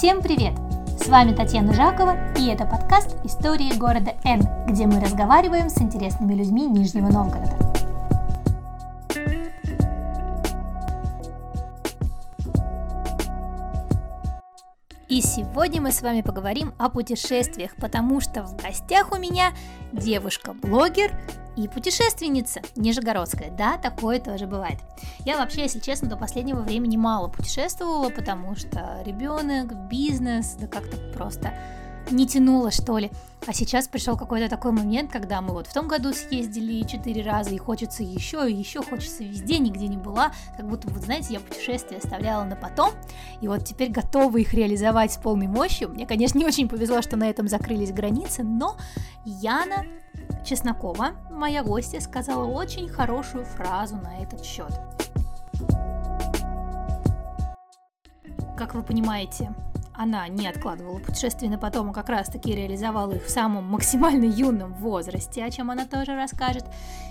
Всем привет! С вами Татьяна Жакова, и это подкаст «Истории города Н», где мы разговариваем с интересными людьми Нижнего Новгорода. И сегодня мы с вами поговорим о путешествиях, потому что в гостях у меня девушка-блогер, и путешественница нижегородская, да, такое тоже бывает. Я вообще, если честно, до последнего времени мало путешествовала, потому что ребенок, бизнес, да как-то просто не тянуло, что ли. А сейчас пришел какой-то такой момент, когда мы вот в том году съездили четыре раза, и хочется еще, и еще хочется везде, нигде не была. Как будто, вот знаете, я путешествия оставляла на потом, и вот теперь готова их реализовать с полной мощью. Мне, конечно, не очень повезло, что на этом закрылись границы, но Яна Чеснокова, моя гостья, сказала очень хорошую фразу на этот счет. Как вы понимаете, она не откладывала путешествия на потом, а как раз таки реализовала их в самом максимально юном возрасте, о чем она тоже расскажет.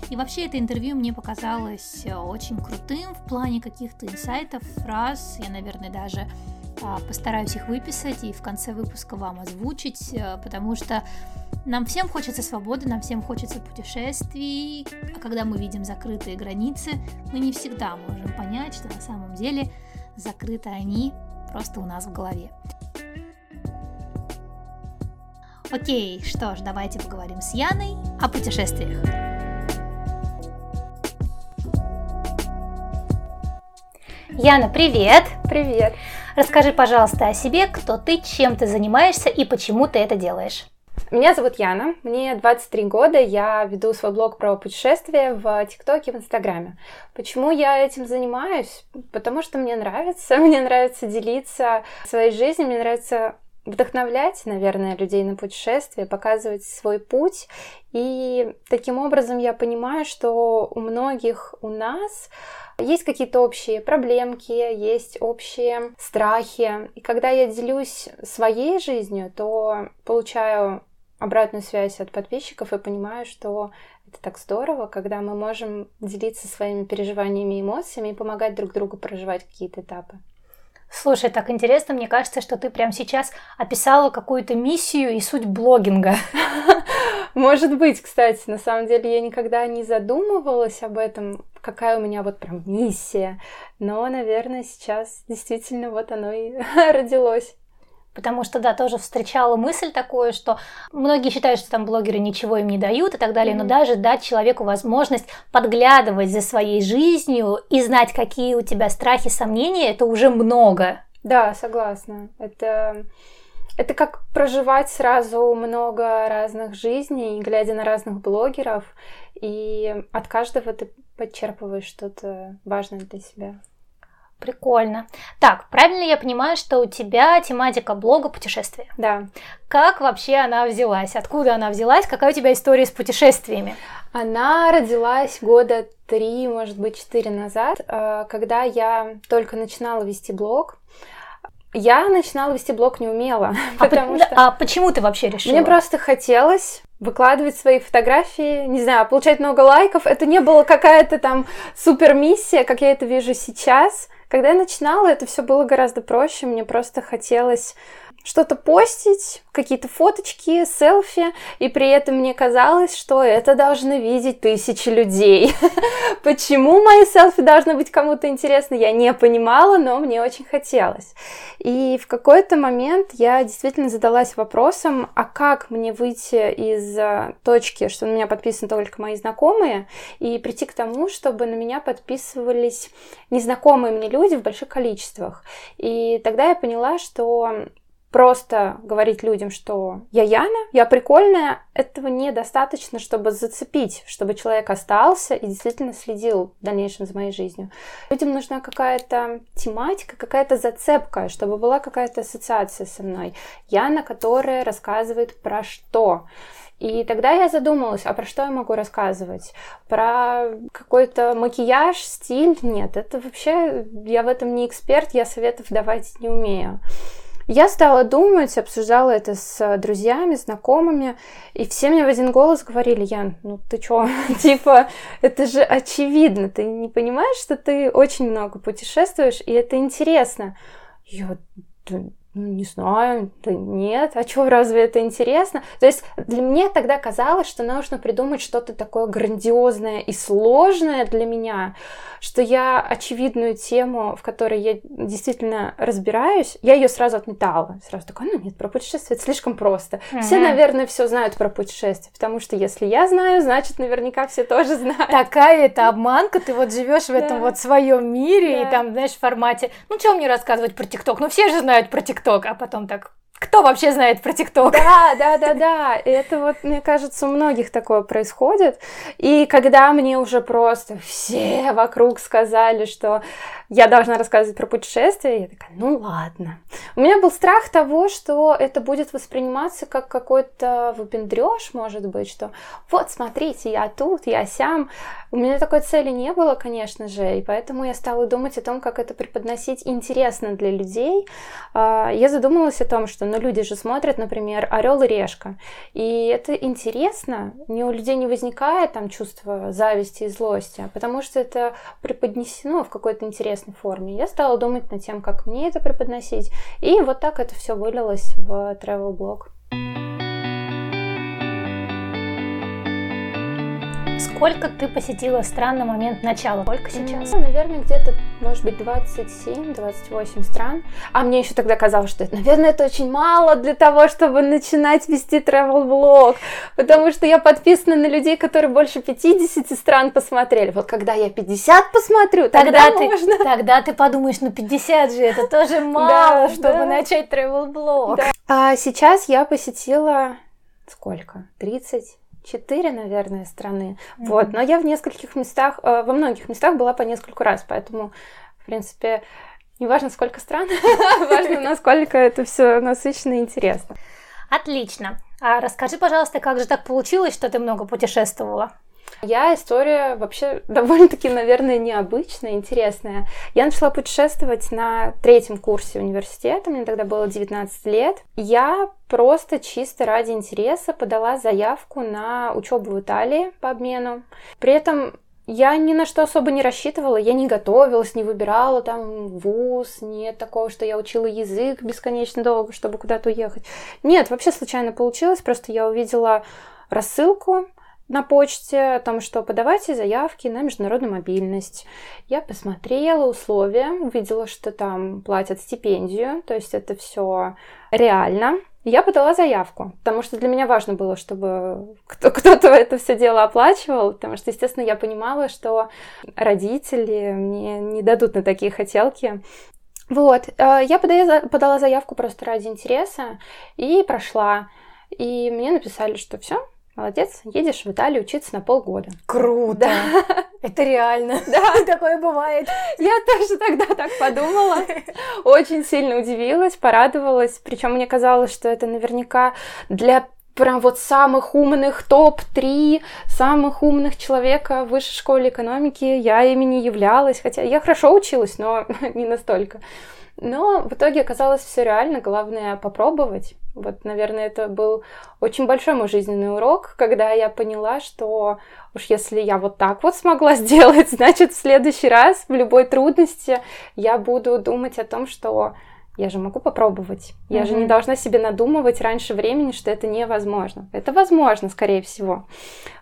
И вообще это интервью мне показалось очень крутым в плане каких-то инсайтов, фраз. Я, наверное, даже а, постараюсь их выписать и в конце выпуска вам озвучить, э, потому что нам всем хочется свободы, нам всем хочется путешествий, а когда мы видим закрытые границы, мы не всегда можем понять, что на самом деле закрыты они просто у нас в голове. Окей, что ж, давайте поговорим с Яной о путешествиях. Яна, привет! Привет! Расскажи, пожалуйста, о себе, кто ты, чем ты занимаешься и почему ты это делаешь. Меня зовут Яна, мне 23 года, я веду свой блог про путешествия в ТикТоке, в Инстаграме. Почему я этим занимаюсь? Потому что мне нравится, мне нравится делиться своей жизнью, мне нравится вдохновлять, наверное, людей на путешествия, показывать свой путь. И таким образом я понимаю, что у многих у нас есть какие-то общие проблемки, есть общие страхи. И когда я делюсь своей жизнью, то получаю обратную связь от подписчиков и понимаю, что это так здорово, когда мы можем делиться своими переживаниями и эмоциями и помогать друг другу проживать какие-то этапы. Слушай, так интересно, мне кажется, что ты прямо сейчас описала какую-то миссию и суть блогинга. Может быть, кстати, на самом деле я никогда не задумывалась об этом, какая у меня вот прям миссия. Но, наверное, сейчас действительно вот оно и родилось. Потому что, да, тоже встречала мысль такую, что многие считают, что там блогеры ничего им не дают и так далее, mm-hmm. но даже дать человеку возможность подглядывать за своей жизнью и знать, какие у тебя страхи, сомнения, это уже много. Да, согласна. Это, это как проживать сразу много разных жизней, глядя на разных блогеров, и от каждого ты подчерпываешь что-то важное для себя. Прикольно. Так, правильно я понимаю, что у тебя тематика блога путешествия? Да. Как вообще она взялась? Откуда она взялась? Какая у тебя история с путешествиями? Она родилась года три, может быть, четыре назад, э, когда я только начинала вести блог. Я начинала вести блог не умела, а потому по- что... А почему ты вообще решила? Мне просто хотелось выкладывать свои фотографии, не знаю, получать много лайков. Это не было какая-то там супер миссия, как я это вижу сейчас. Когда я начинала, это все было гораздо проще. Мне просто хотелось что-то постить, какие-то фоточки, селфи, и при этом мне казалось, что это должны видеть тысячи людей. Почему мои селфи должны быть кому-то интересны, я не понимала, но мне очень хотелось. И в какой-то момент я действительно задалась вопросом, а как мне выйти из э, точки, что на меня подписаны только мои знакомые, и прийти к тому, чтобы на меня подписывались незнакомые мне люди в больших количествах. И тогда я поняла, что просто говорить людям, что я Яна, я прикольная, этого недостаточно, чтобы зацепить, чтобы человек остался и действительно следил в дальнейшем за моей жизнью. Людям нужна какая-то тематика, какая-то зацепка, чтобы была какая-то ассоциация со мной. Яна, которая рассказывает про что. И тогда я задумалась, а про что я могу рассказывать? Про какой-то макияж, стиль? Нет, это вообще, я в этом не эксперт, я советов давать не умею. Я стала думать, обсуждала это с друзьями, знакомыми, и все мне в один голос говорили, Ян, ну ты чё, типа, это же очевидно, ты не понимаешь, что ты очень много путешествуешь, и это интересно. Я, ну, не знаю, да нет, а что, разве это интересно? То есть для меня тогда казалось, что нужно придумать что-то такое грандиозное и сложное для меня, что я очевидную тему, в которой я действительно разбираюсь, я ее сразу отметала. Сразу такой, ну нет, про путешествие это слишком просто. Угу. Все, наверное, все знают про путешествие, потому что если я знаю, значит, наверняка все тоже знают. Такая это обманка, ты вот живешь в этом вот своем мире, и там, знаешь, в формате, ну, что мне рассказывать про ТикТок? Ну, все же знают про ТикТок ТикТок, а потом так кто вообще знает про ТикТок? Да, да, да, да. Это вот, мне кажется, у многих такое происходит. И когда мне уже просто все вокруг сказали, что я должна рассказывать про путешествия, я такая, ну ладно. У меня был страх того, что это будет восприниматься как какой-то выпендреж, может быть, что вот, смотрите, я тут, я сям. У меня такой цели не было, конечно же, и поэтому я стала думать о том, как это преподносить интересно для людей. А, я задумалась о том, что но люди же смотрят, например, Орел и Решка. И это интересно, ни у людей не возникает там чувство зависти и злости, а потому что это преподнесено в какой-то интересной форме. Я стала думать над тем, как мне это преподносить. И вот так это все вылилось в travel блог. Сколько ты посетила стран на момент начала? Сколько сейчас? Ну, наверное, где-то, может быть, 27-28 стран. А мне еще тогда казалось, что, наверное, это очень мало для того, чтобы начинать вести travel блог потому что я подписана на людей, которые больше 50 стран посмотрели. Вот когда я 50 посмотрю, тогда, тогда ты, можно. Тогда ты подумаешь, ну 50 же это тоже мало, да, чтобы да. начать travel блог Да. А сейчас я посетила сколько? 30 четыре, наверное, страны. Mm-hmm. Вот, но я в нескольких местах, э, во многих местах была по нескольку раз, поэтому, в принципе, не важно, сколько стран, важно, насколько это все насыщенно и интересно. Отлично. А расскажи, пожалуйста, как же так получилось, что ты много путешествовала? Я история вообще довольно-таки, наверное, необычная, интересная. Я начала путешествовать на третьем курсе университета, мне тогда было 19 лет. Я просто чисто ради интереса подала заявку на учебу в Италии по обмену. При этом я ни на что особо не рассчитывала, я не готовилась, не выбирала там вуз, нет такого, что я учила язык бесконечно долго, чтобы куда-то уехать. Нет, вообще случайно получилось, просто я увидела рассылку, на почте о том, что подавайте заявки на международную мобильность. Я посмотрела условия, увидела, что там платят стипендию, то есть это все реально. Я подала заявку, потому что для меня важно было, чтобы кто-то это все дело оплачивал, потому что, естественно, я понимала, что родители мне не дадут на такие хотелки. Вот, э, я подала заявку просто ради интереса и прошла. И мне написали, что все, Молодец, едешь в Италию учиться на полгода. Круто! Да. Это реально. Да, такое бывает. Я тоже тогда так подумала. Очень сильно удивилась, порадовалась. Причем мне казалось, что это наверняка для прям вот самых умных топ-3 самых умных человека в высшей школе экономики я ими не являлась, хотя я хорошо училась, но не настолько. Но в итоге оказалось все реально, главное попробовать. Вот, наверное, это был очень большой мой жизненный урок, когда я поняла, что уж если я вот так вот смогла сделать, значит, в следующий раз в любой трудности я буду думать о том, что я же могу попробовать. Я mm-hmm. же не должна себе надумывать раньше времени, что это невозможно. Это возможно, скорее всего.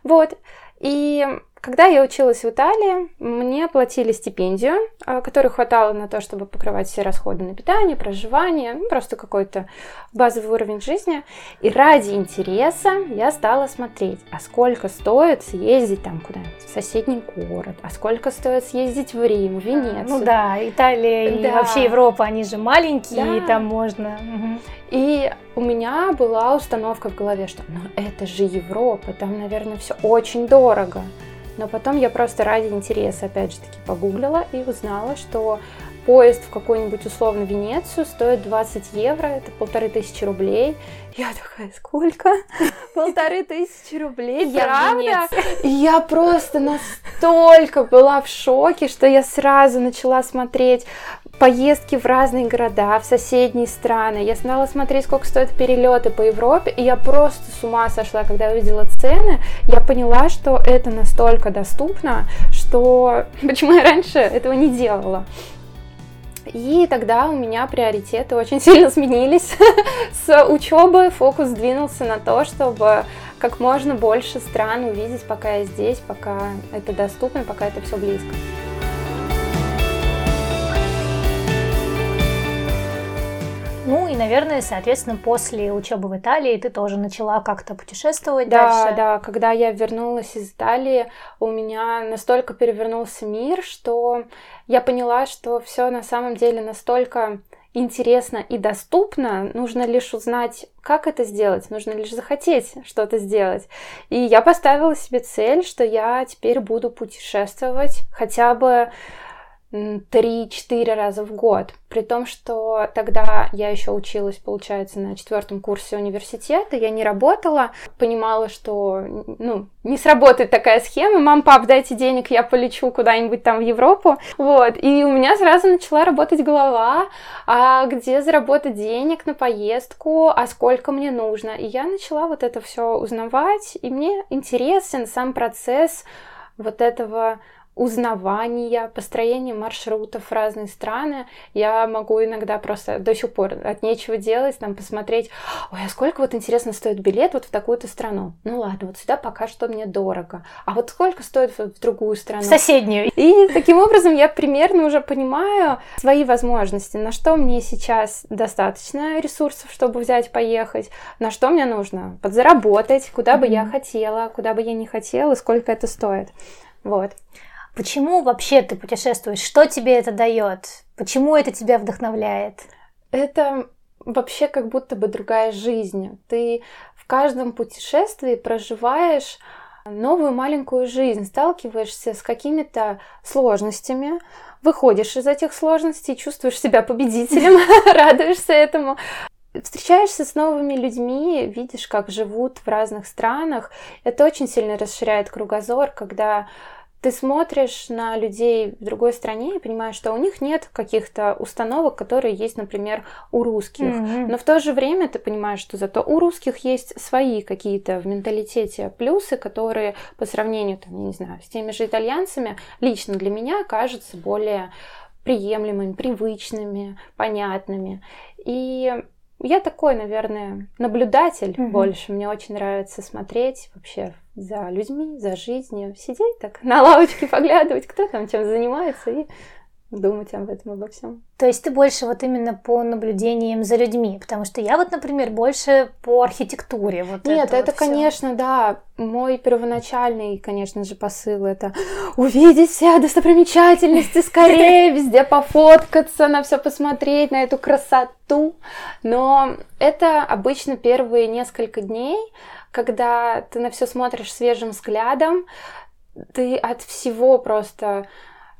Вот. И когда я училась в Италии, мне платили стипендию, а, которой хватало на то, чтобы покрывать все расходы на питание, проживание, ну, просто какой-то базовый уровень жизни. И ради интереса я стала смотреть, а сколько стоит съездить там куда-нибудь в соседний город, а сколько стоит съездить в Рим, в Венецию. Ну да, Италия да. и вообще Европа, они же маленькие, да. и там можно. Угу. И у меня была установка в голове, что ну это же Европа, там, наверное, все очень дорого. Но потом я просто ради интереса, опять же таки, погуглила и узнала, что поезд в какую-нибудь условно Венецию стоит 20 евро, это полторы тысячи рублей. Я такая, сколько? Полторы тысячи рублей, правда? И я просто настолько была в шоке, что я сразу начала смотреть поездки в разные города, в соседние страны. Я стала смотреть, сколько стоят перелеты по Европе, и я просто с ума сошла, когда увидела цены. Я поняла, что это настолько доступно, что почему я раньше этого не делала. И тогда у меня приоритеты очень сильно сменились. С учебы фокус сдвинулся на то, чтобы как можно больше стран увидеть, пока я здесь, пока это доступно, пока это все близко. Ну и, наверное, соответственно, после учебы в Италии ты тоже начала как-то путешествовать да, дальше. Да, да. Когда я вернулась из Италии, у меня настолько перевернулся мир, что я поняла, что все на самом деле настолько интересно и доступно, нужно лишь узнать, как это сделать, нужно лишь захотеть что-то сделать. И я поставила себе цель, что я теперь буду путешествовать хотя бы 3-4 раза в год. При том, что тогда я еще училась, получается, на четвертом курсе университета, я не работала, понимала, что ну, не сработает такая схема, мам, пап, дайте денег, я полечу куда-нибудь там в Европу. Вот, и у меня сразу начала работать голова, а где заработать денег на поездку, а сколько мне нужно. И я начала вот это все узнавать, и мне интересен сам процесс вот этого узнавания, построения маршрутов в разные страны. Я могу иногда просто до сих пор от нечего делать, там посмотреть, ой, а сколько вот интересно стоит билет вот в такую-то страну? Ну ладно, вот сюда пока что мне дорого. А вот сколько стоит в другую страну? В соседнюю. И таким образом я примерно уже понимаю свои возможности, на что мне сейчас достаточно ресурсов, чтобы взять, поехать, на что мне нужно подзаработать, куда бы mm-hmm. я хотела, куда бы я не хотела, сколько это стоит. Вот. Почему вообще ты путешествуешь? Что тебе это дает? Почему это тебя вдохновляет? Это вообще как будто бы другая жизнь. Ты в каждом путешествии проживаешь новую маленькую жизнь, сталкиваешься с какими-то сложностями, выходишь из этих сложностей, чувствуешь себя победителем, радуешься этому, встречаешься с новыми людьми, видишь, как живут в разных странах. Это очень сильно расширяет кругозор, когда ты смотришь на людей в другой стране и понимаешь, что у них нет каких-то установок, которые есть, например, у русских. Mm-hmm. Но в то же время ты понимаешь, что зато у русских есть свои какие-то в менталитете плюсы, которые по сравнению, там, я не знаю, с теми же итальянцами лично для меня кажутся более приемлемыми, привычными, понятными. И я такой, наверное, наблюдатель mm-hmm. больше. Мне очень нравится смотреть вообще за людьми, за жизнью, сидеть так на лавочке, поглядывать, кто там чем занимается, и думать об этом, обо всем. То есть ты больше вот именно по наблюдениям за людьми, потому что я вот, например, больше по архитектуре. Вот Нет, это, это вот конечно, да, мой первоначальный, конечно же, посыл это увидеть все достопримечательности скорее, везде пофоткаться, на все посмотреть, на эту красоту. Но это обычно первые несколько дней, когда ты на все смотришь свежим взглядом, ты от всего просто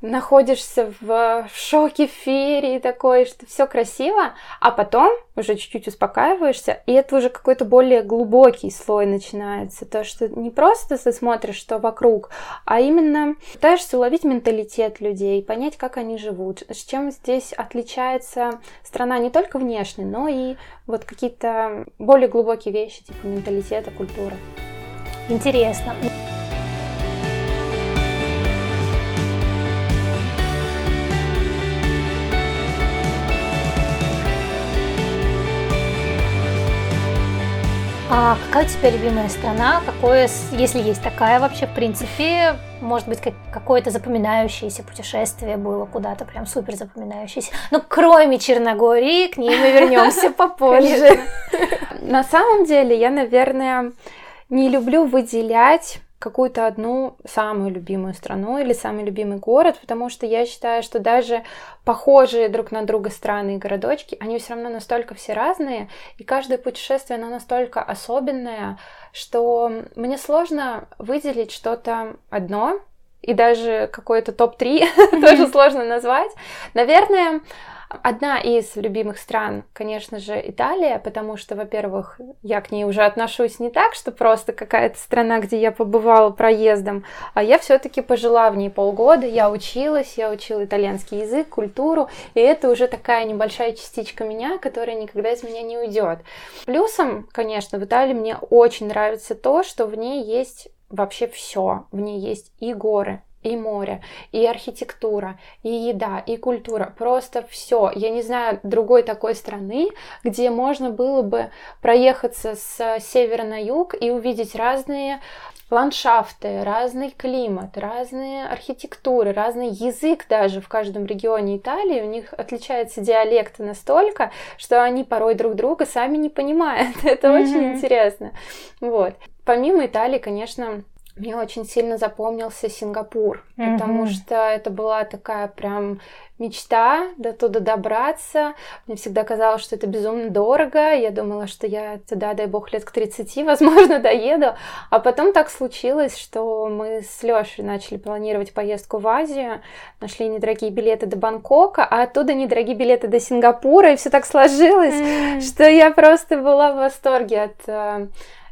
находишься в шоке, ферии такой, что все красиво, а потом уже чуть-чуть успокаиваешься, и это уже какой-то более глубокий слой начинается. То, что не просто ты смотришь, что вокруг, а именно пытаешься уловить менталитет людей, понять, как они живут, с чем здесь отличается страна не только внешне, но и вот какие-то более глубокие вещи, типа менталитета, культуры. Интересно. А какая у тебя любимая страна? Какое, если есть такая вообще, в принципе, может быть, как, какое-то запоминающееся путешествие было куда-то, прям супер запоминающееся. Ну, кроме Черногории, к ней мы вернемся попозже. На самом деле, я, наверное, не люблю выделять какую-то одну самую любимую страну или самый любимый город, потому что я считаю, что даже похожие друг на друга страны и городочки, они все равно настолько все разные, и каждое путешествие, оно настолько особенное, что мне сложно выделить что-то одно, и даже какой-то топ-3 тоже сложно назвать. Наверное, Одна из любимых стран, конечно же, Италия, потому что, во-первых, я к ней уже отношусь не так, что просто какая-то страна, где я побывала проездом, а я все-таки пожила в ней полгода, я училась, я учила итальянский язык, культуру, и это уже такая небольшая частичка меня, которая никогда из меня не уйдет. Плюсом, конечно, в Италии мне очень нравится то, что в ней есть вообще все. В ней есть и горы, и море, и архитектура, и еда, и культура. Просто все. Я не знаю другой такой страны, где можно было бы проехаться с севера на юг и увидеть разные ландшафты, разный климат, разные архитектуры, разный язык даже в каждом регионе Италии. У них отличается диалект настолько, что они порой друг друга сами не понимают. Это mm-hmm. очень интересно. Вот. Помимо Италии, конечно, мне очень сильно запомнился Сингапур, mm-hmm. потому что это была такая прям мечта до туда добраться. Мне всегда казалось, что это безумно дорого. Я думала, что я туда, дай бог, лет к 30, возможно, доеду. А потом так случилось, что мы с Лешей начали планировать поездку в Азию, нашли недорогие билеты до Бангкока, а оттуда недорогие билеты до Сингапура, и все так сложилось, mm. что я просто была в восторге от э,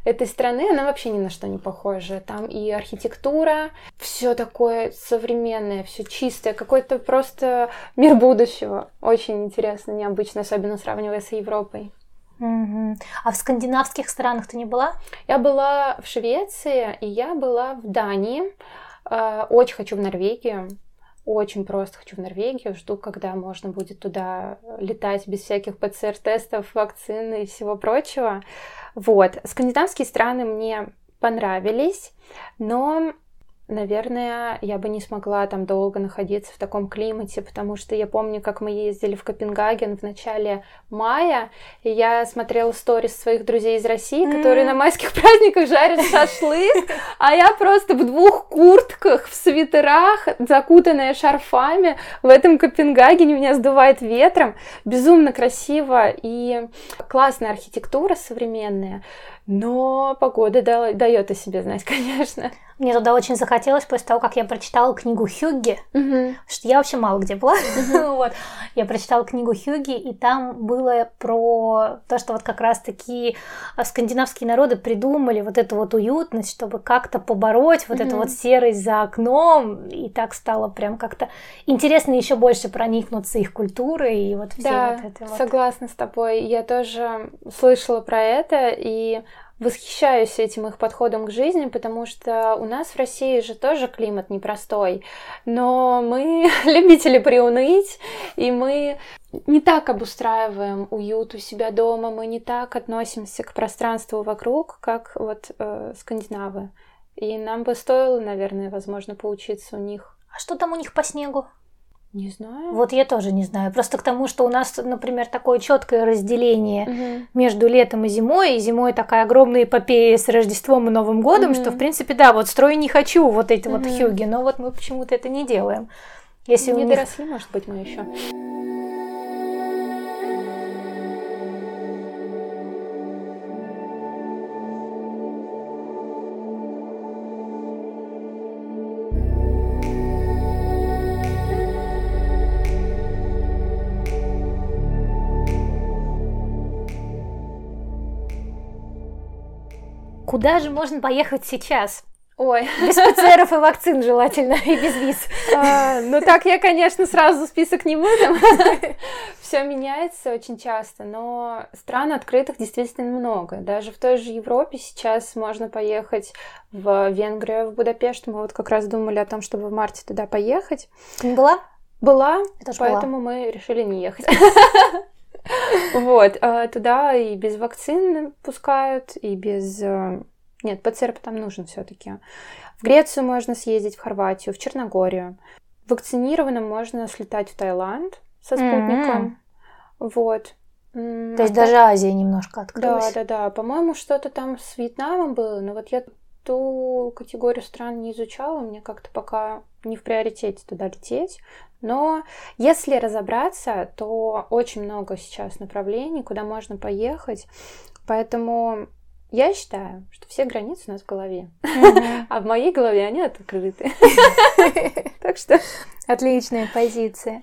этой страны, она вообще ни на что не похожа. Там и архитектура, все такое современное, все чистое, какой-то просто мир будущего. Очень интересно, необычно, особенно сравнивая с Европой. Угу. А в скандинавских странах ты не была? Я была в Швеции, и я была в Дании. А, очень хочу в Норвегию. Очень просто хочу в Норвегию. Жду, когда можно будет туда летать без всяких ПЦР-тестов, вакцин и всего прочего. Вот. Скандинавские страны мне понравились, но наверное, я бы не смогла там долго находиться в таком климате, потому что я помню, как мы ездили в Копенгаген в начале мая, и я смотрела сторис своих друзей из России, mm. которые на майских праздниках жарят шашлык, а я просто в двух куртках, в свитерах, закутанная шарфами в этом Копенгагене, меня сдувает ветром, безумно красиво и классная архитектура современная, но погода дает о себе знать, конечно. Мне туда очень захотелось после того, как я прочитала книгу Хюгге, uh-huh. что я вообще мало где была. Uh-huh. вот. Я прочитала книгу Хюгге, и там было про то, что вот как раз такие а, скандинавские народы придумали вот эту вот уютность, чтобы как-то побороть вот uh-huh. эту вот серость за окном, и так стало прям как-то интересно еще больше проникнуться их культурой и вот всей да, вот этой вот. согласна с тобой. Я тоже слышала про это, и восхищаюсь этим их подходом к жизни, потому что у нас в России же тоже климат непростой, но мы любители приуныть, и мы не так обустраиваем уют у себя дома, мы не так относимся к пространству вокруг, как вот э, скандинавы. И нам бы стоило, наверное, возможно, поучиться у них. А что там у них по снегу? Не знаю. Вот я тоже не знаю. Просто к тому, что у нас, например, такое четкое разделение угу. между летом и зимой, и зимой такая огромная эпопея с Рождеством и Новым годом, угу. что, в принципе, да, вот строю не хочу вот эти угу. вот хюги, но вот мы почему-то это не делаем. Если не них... доросли, может быть, мы еще. Куда же можно поехать сейчас? Ой. Без ПЦРов и вакцин желательно, и без виз. А, ну так я, конечно, сразу список не выдам. Все меняется очень часто, но стран открытых действительно много. Даже в той же Европе сейчас можно поехать в Венгрию, в Будапешт. Мы вот как раз думали о том, чтобы в марте туда поехать. Не была? Была, поэтому была. мы решили не ехать. Вот, а туда и без вакцин пускают, и без... Э, нет, ПЦР там нужен все-таки. В Грецию можно съездить, в Хорватию, в Черногорию. Вакцинированным можно слетать в Таиланд со спутником. Mm-hmm. Вот. То есть а даже так... Азия немножко открылась. Да, да, да. По-моему, что-то там с Вьетнамом было, но вот я ту категорию стран не изучала, мне как-то пока не в приоритете туда лететь. Но если разобраться, то очень много сейчас направлений, куда можно поехать. Поэтому я считаю, что все границы у нас в голове. А в моей голове они открыты. Так что отличная позиция.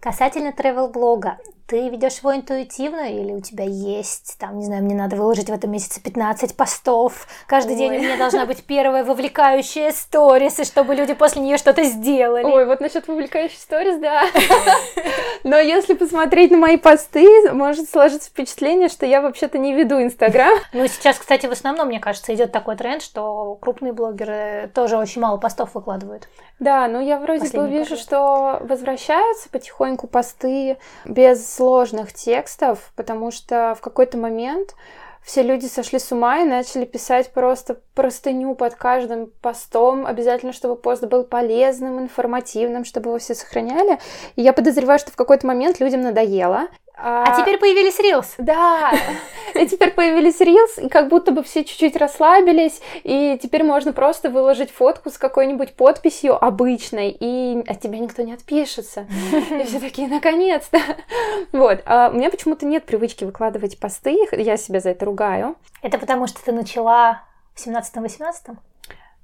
Касательно travel блога ты ведешь его интуитивно или у тебя есть, там, не знаю, мне надо выложить в этом месяце 15 постов, каждый Ой. день у меня должна быть первая вовлекающая сторис, и чтобы люди после нее что-то сделали. Ой, вот насчет вовлекающей сторис, да. Но если посмотреть на мои посты, может сложиться впечатление, что я вообще-то не веду Инстаграм. Ну, сейчас, кстати, в основном, мне кажется, идет такой тренд, что крупные блогеры тоже очень мало постов выкладывают. Да, ну я вроде бы вижу, что возвращаются потихоньку посты без сложных текстов, потому что в какой-то момент все люди сошли с ума и начали писать просто простыню под каждым постом. Обязательно, чтобы пост был полезным, информативным, чтобы его все сохраняли. И я подозреваю, что в какой-то момент людям надоело. А, а теперь появились Reels. Да, и теперь появились Reels, и как будто бы все чуть-чуть расслабились, и теперь можно просто выложить фотку с какой-нибудь подписью обычной, и от тебя никто не отпишется. И все такие, наконец-то. Вот. А у меня почему-то нет привычки выкладывать посты, я себя за это ругаю. Это потому, что ты начала в 17-18?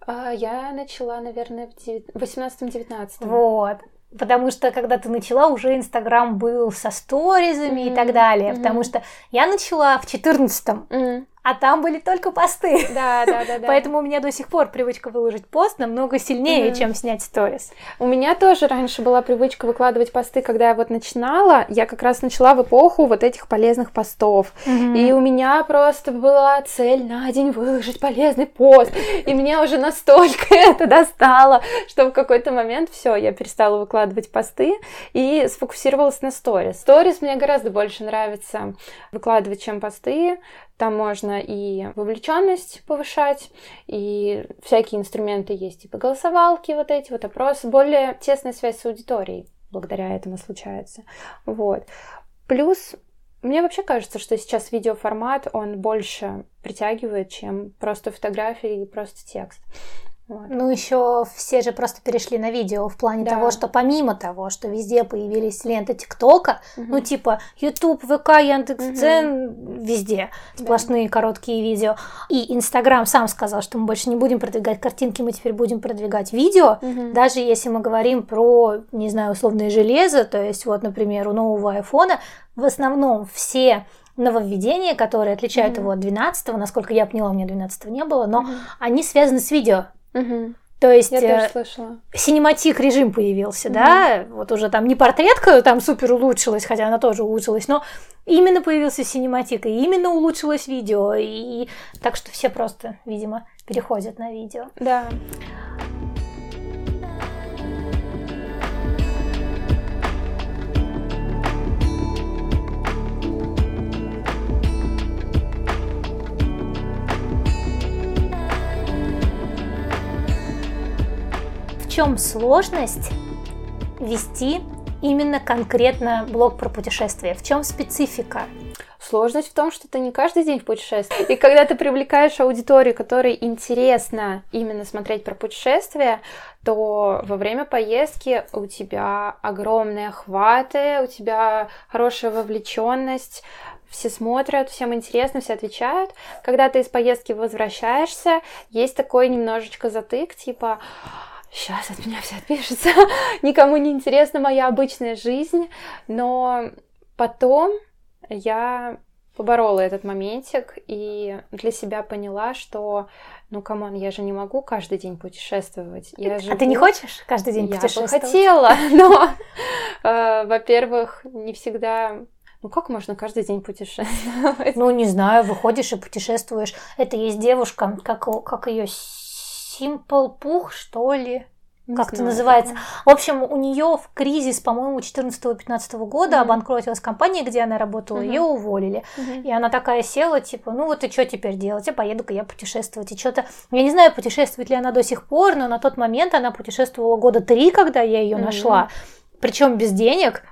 А, я начала, наверное, в 18-19. Вот. Потому что когда ты начала, уже Инстаграм был со сторизами mm-hmm. и так далее. Mm-hmm. Потому что я начала в 14-м. Mm-hmm а там были только посты. Да, да, да. да. Поэтому у меня до сих пор привычка выложить пост намного сильнее, mm-hmm. чем снять сторис. У меня тоже раньше была привычка выкладывать посты, когда я вот начинала. Я как раз начала в эпоху вот этих полезных постов. Mm-hmm. И у меня просто была цель на день выложить полезный пост. И меня уже настолько это достало, что в какой-то момент все, я перестала выкладывать посты и сфокусировалась на сторис. Сторис мне гораздо больше нравится выкладывать, чем посты. Там можно и вовлеченность повышать, и всякие инструменты есть, типа голосовалки вот эти вот опросы, более тесная связь с аудиторией благодаря этому случается. Вот. Плюс мне вообще кажется, что сейчас видеоформат, он больше притягивает, чем просто фотографии и просто текст. Вот. Ну, еще все же просто перешли на видео в плане да. того, что помимо того, что везде появились ленты ТикТока, угу. ну, типа YouTube, ВК, Яндекс.Дзен, угу. везде сплошные да. короткие видео. И Инстаграм сам сказал, что мы больше не будем продвигать картинки, мы теперь будем продвигать видео. Угу. Даже если мы говорим про, не знаю, условное железо, то есть, вот, например, у нового айфона в основном все нововведения, которые отличают mm-hmm. его от 12 насколько я поняла, у меня 12 не было, но mm-hmm. они связаны с видео. Угу. То есть Я тоже э, синематик режим появился, mm да, вот уже там не портретка там супер улучшилась, хотя она тоже улучшилась, но именно появился синематик, и именно улучшилось видео, и так что все просто, видимо, переходят на видео. Да. Чем сложность вести именно конкретно блог про путешествия? В чем специфика? Сложность в том, что ты не каждый день в путешествии. И когда ты привлекаешь аудиторию, которой интересно именно смотреть про путешествия, то во время поездки у тебя огромные охваты, у тебя хорошая вовлеченность, все смотрят, всем интересно, все отвечают. Когда ты из поездки возвращаешься, есть такой немножечко затык, типа сейчас от меня все отпишется, никому не интересна моя обычная жизнь, но потом я поборола этот моментик и для себя поняла, что, ну, come on, я же не могу каждый день путешествовать. Я живу... А ты не хочешь каждый день я путешествовать? Я бы хотела, но, э, во-первых, не всегда ну как можно каждый день путешествовать? Ну не знаю, выходишь и путешествуешь. Это есть девушка, как, как ее Simple Пух, что ли? как это называется. В общем, у нее в кризис, по-моему, 14-15 года mm-hmm. обанкротилась компания, где она работала, mm-hmm. ее уволили. Mm-hmm. И она такая села, типа, ну вот и что теперь делать? Я поеду-ка я путешествовать. И что-то, я не знаю, путешествует ли она до сих пор, но на тот момент она путешествовала года три, когда я ее mm-hmm. нашла. Причем без денег.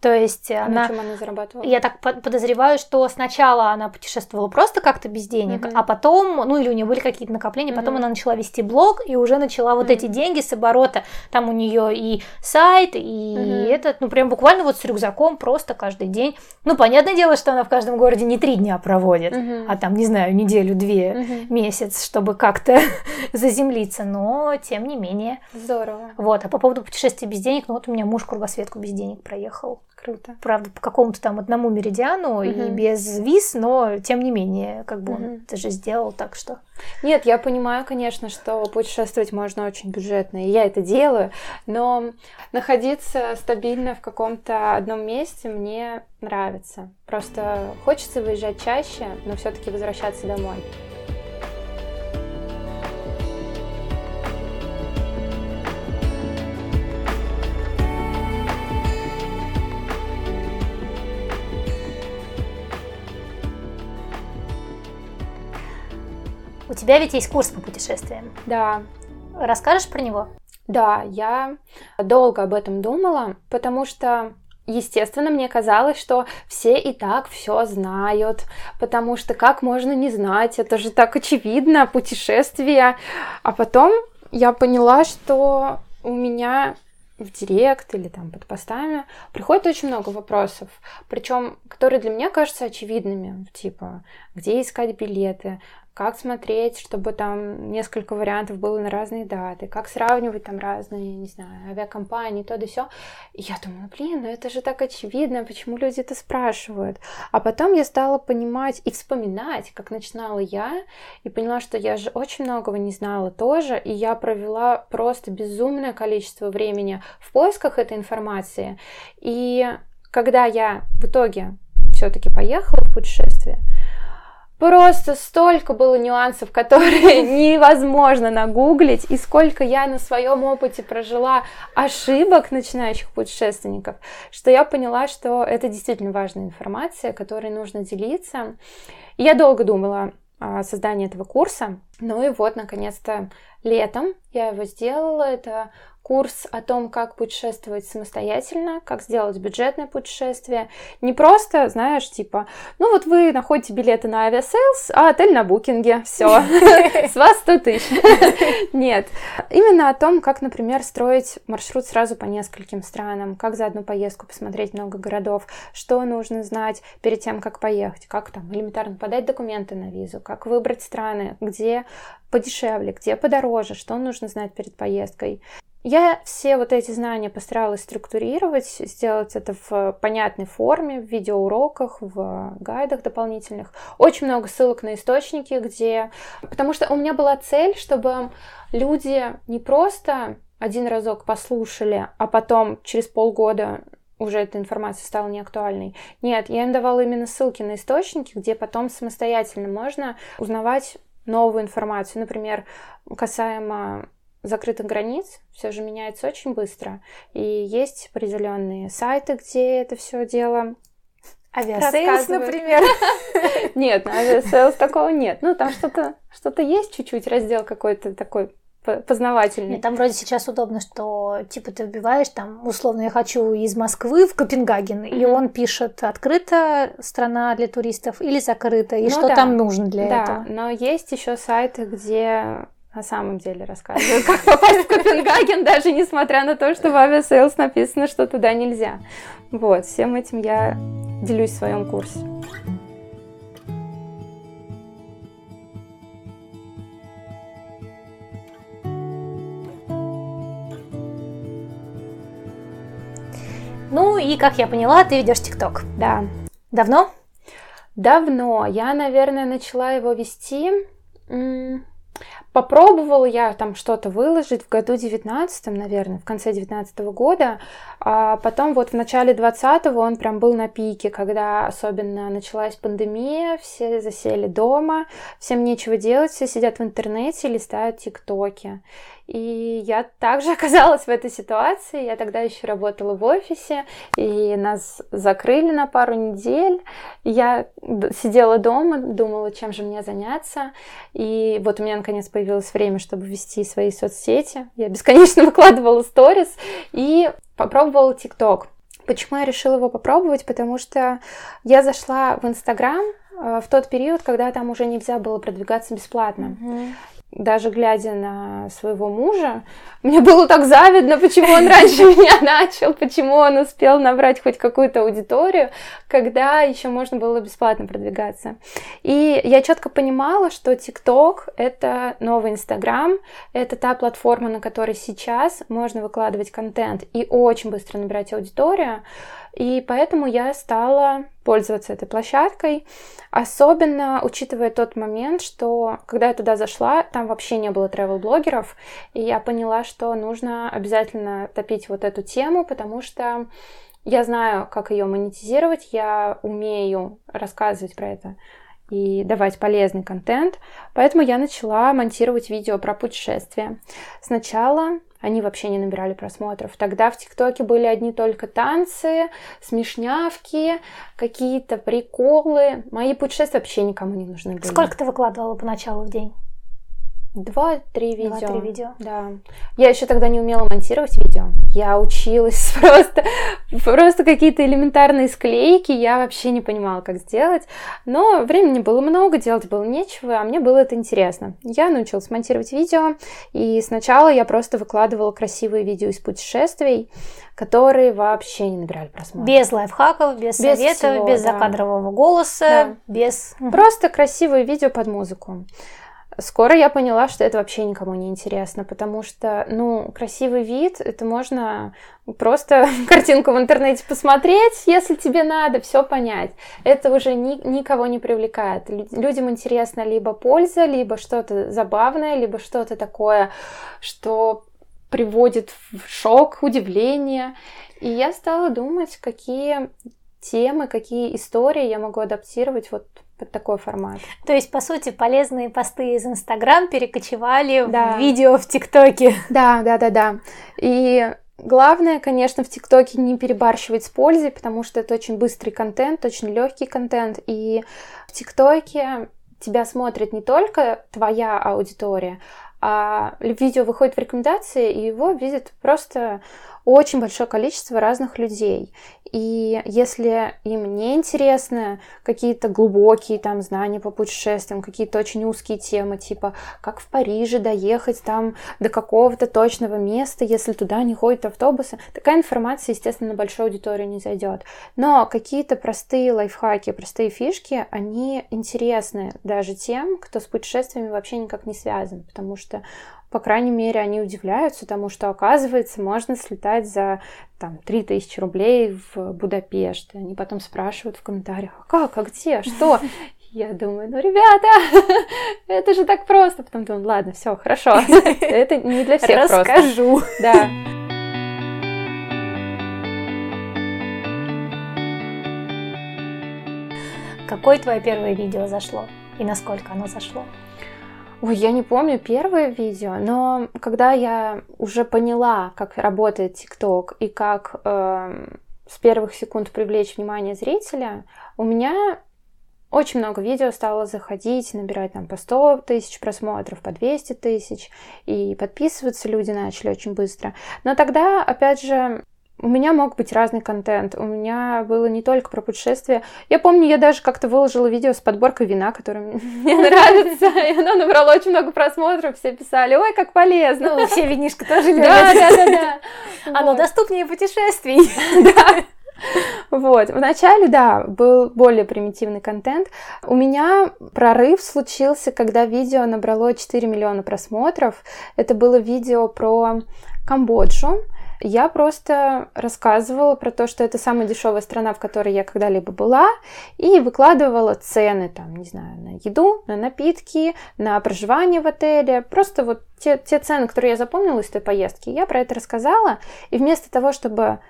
То есть а она... На чем она зарабатывала? Я так подозреваю, что сначала она путешествовала просто как-то без денег, mm-hmm. а потом, ну или у нее были какие-то накопления, потом mm-hmm. она начала вести блог и уже начала вот mm-hmm. эти деньги с оборота. Там у нее и сайт, и mm-hmm. этот, ну прям буквально вот с рюкзаком просто каждый день. Ну понятное дело, что она в каждом городе не три дня проводит, mm-hmm. а там, не знаю, неделю-две, mm-hmm. месяц, чтобы как-то заземлиться, но тем не менее. Здорово. Вот, а по поводу путешествий без денег, ну вот у меня муж кругосветку без денег проехал Круто. Правда, по какому-то там одному меридиану угу. и без виз, но тем не менее, как бы угу. он это же сделал, так что. Нет, я понимаю, конечно, что путешествовать можно очень бюджетно, и я это делаю, но находиться стабильно в каком-то одном месте мне нравится. Просто хочется выезжать чаще, но все-таки возвращаться домой. Тебя ведь есть курс по путешествиям. Да. Расскажешь про него? Да, я долго об этом думала, потому что Естественно, мне казалось, что все и так все знают, потому что как можно не знать, это же так очевидно, путешествие. А потом я поняла, что у меня в директ или там под постами приходит очень много вопросов, причем которые для меня кажутся очевидными, типа где искать билеты, как смотреть, чтобы там несколько вариантов было на разные даты, как сравнивать там разные, не знаю, авиакомпании, то да все. И я думала, блин, ну это же так очевидно, почему люди это спрашивают. А потом я стала понимать и вспоминать, как начинала я, и поняла, что я же очень многого не знала тоже, и я провела просто безумное количество времени в поисках этой информации. И когда я в итоге все-таки поехала в путешествие, Просто столько было нюансов, которые невозможно нагуглить, и сколько я на своем опыте прожила ошибок начинающих путешественников, что я поняла, что это действительно важная информация, которой нужно делиться. И я долго думала о создании этого курса, ну и вот, наконец-то, летом я его сделала. Это курс о том, как путешествовать самостоятельно, как сделать бюджетное путешествие. Не просто, знаешь, типа, ну вот вы находите билеты на Aviasales, а отель на Booking е, все, с вас 100 тысяч. Нет, именно о том, как, например, строить маршрут сразу по нескольким странам, как за одну поездку посмотреть много городов, что нужно знать перед тем, как поехать, как там элементарно подать документы на визу, как выбрать страны, где подешевле, где подороже, что нужно знать перед поездкой. Я все вот эти знания постаралась структурировать, сделать это в понятной форме, в видеоуроках, в гайдах дополнительных. Очень много ссылок на источники, где... Потому что у меня была цель, чтобы люди не просто один разок послушали, а потом через полгода уже эта информация стала неактуальной. Нет, я им давала именно ссылки на источники, где потом самостоятельно можно узнавать новую информацию. Например, касаемо закрытых границ все же меняется очень быстро. И есть определенные сайты, где это все дело Aviasales, например. Нет, на Aviasales такого нет. Ну, там что-то что есть чуть-чуть, раздел какой-то такой познавательный. Нет, там вроде сейчас удобно, что типа ты вбиваешь там, условно, я хочу из Москвы в Копенгаген, mm-hmm. и он пишет, открыта страна для туристов или закрыта, и ну, что да. там нужно для да, этого. но есть еще сайты, где на самом деле рассказываю, как попасть в Копенгаген, даже несмотря на то, что в Aviasales написано, что туда нельзя. Вот, всем этим я делюсь в своем курсе. Ну и, как я поняла, ты ведешь ТикТок. Да. Давно? Давно. Я, наверное, начала его вести Попробовала я там что-то выложить в году 19 наверное, в конце 19 года, а потом вот в начале 20-го он прям был на пике, когда особенно началась пандемия, все засели дома, всем нечего делать, все сидят в интернете, листают тиктоки. И я также оказалась в этой ситуации. Я тогда еще работала в офисе, и нас закрыли на пару недель. Я сидела дома, думала, чем же мне заняться. И вот у меня наконец появилось время, чтобы вести свои соцсети. Я бесконечно выкладывала сторис и попробовала ТикТок. Почему я решила его попробовать? Потому что я зашла в Инстаграм э, в тот период, когда там уже нельзя было продвигаться бесплатно. Mm-hmm. Даже глядя на своего мужа, мне было так завидно, почему он раньше меня начал, почему он успел набрать хоть какую-то аудиторию, когда еще можно было бесплатно продвигаться. И я четко понимала, что TikTok — это новый Инстаграм, это та платформа, на которой сейчас можно выкладывать контент и очень быстро набирать аудиторию. И поэтому я стала пользоваться этой площадкой, особенно учитывая тот момент, что когда я туда зашла, там вообще не было travel-блогеров, и я поняла, что нужно обязательно топить вот эту тему, потому что я знаю, как ее монетизировать, я умею рассказывать про это и давать полезный контент, поэтому я начала монтировать видео про путешествия. Сначала они вообще не набирали просмотров. Тогда в ТикТоке были одни только танцы, смешнявки, какие-то приколы. Мои путешествия вообще никому не нужны были. Сколько ты выкладывала поначалу в день? Два-три видео. Два-три видео. Да. Я еще тогда не умела монтировать видео. Я училась просто, просто какие-то элементарные склейки. Я вообще не понимала, как сделать. Но времени было много, делать было нечего, а мне было это интересно. Я научилась монтировать видео, и сначала я просто выкладывала красивые видео из путешествий, которые вообще не набирали просмотров. Без лайфхаков, без, без советов, всего, без да. закадрового голоса, да. без... Просто красивые видео под музыку. Скоро я поняла, что это вообще никому не интересно, потому что, ну, красивый вид, это можно просто картинку в интернете посмотреть, если тебе надо, все понять. Это уже ни, никого не привлекает. Людям интересно либо польза, либо что-то забавное, либо что-то такое, что приводит в шок, удивление. И я стала думать, какие темы, какие истории я могу адаптировать вот под такой формат. То есть, по сути, полезные посты из Инстаграм перекочевали да. в видео в ТикТоке. Да, да, да, да. И Главное, конечно, в ТикТоке не перебарщивать с пользой, потому что это очень быстрый контент, очень легкий контент. И в ТикТоке тебя смотрит не только твоя аудитория, а видео выходит в рекомендации, и его видит просто очень большое количество разных людей. И если им не интересны какие-то глубокие там знания по путешествиям, какие-то очень узкие темы, типа как в Париже доехать там до какого-то точного места, если туда не ходят автобусы, такая информация, естественно, на большую аудиторию не зайдет. Но какие-то простые лайфхаки, простые фишки, они интересны даже тем, кто с путешествиями вообще никак не связан, потому что по крайней мере, они удивляются тому, что, оказывается, можно слетать за там, 3000 рублей в Будапешт. И они потом спрашивают в комментариях, а как, а где, что? Я думаю, ну, ребята, это же так просто. Потом думаю, ладно, все, хорошо. Это не для всех просто. Расскажу. Да. Какое твое первое видео зашло? И насколько оно зашло? Ой, я не помню первое видео, но когда я уже поняла, как работает ТикТок и как э, с первых секунд привлечь внимание зрителя, у меня очень много видео стало заходить, набирать там по 100 тысяч просмотров, по 200 тысяч, и подписываться люди начали очень быстро. Но тогда, опять же, у меня мог быть разный контент. У меня было не только про путешествия. Я помню, я даже как-то выложила видео с подборкой вина, которое мне нравится. И оно набрало очень много просмотров. Все писали, ой, как полезно. Ну, все винишко тоже любят. Да, да, да, да. Оно доступнее путешествий. Да. Вот, вначале, да, был более примитивный контент. У меня прорыв случился, когда видео набрало 4 миллиона просмотров. Это было видео про Камбоджу. Я просто рассказывала про то, что это самая дешевая страна, в которой я когда-либо была, и выкладывала цены, там, не знаю, на еду, на напитки, на проживание в отеле. Просто вот те, те цены, которые я запомнила из той поездки, я про это рассказала. И вместо того, чтобы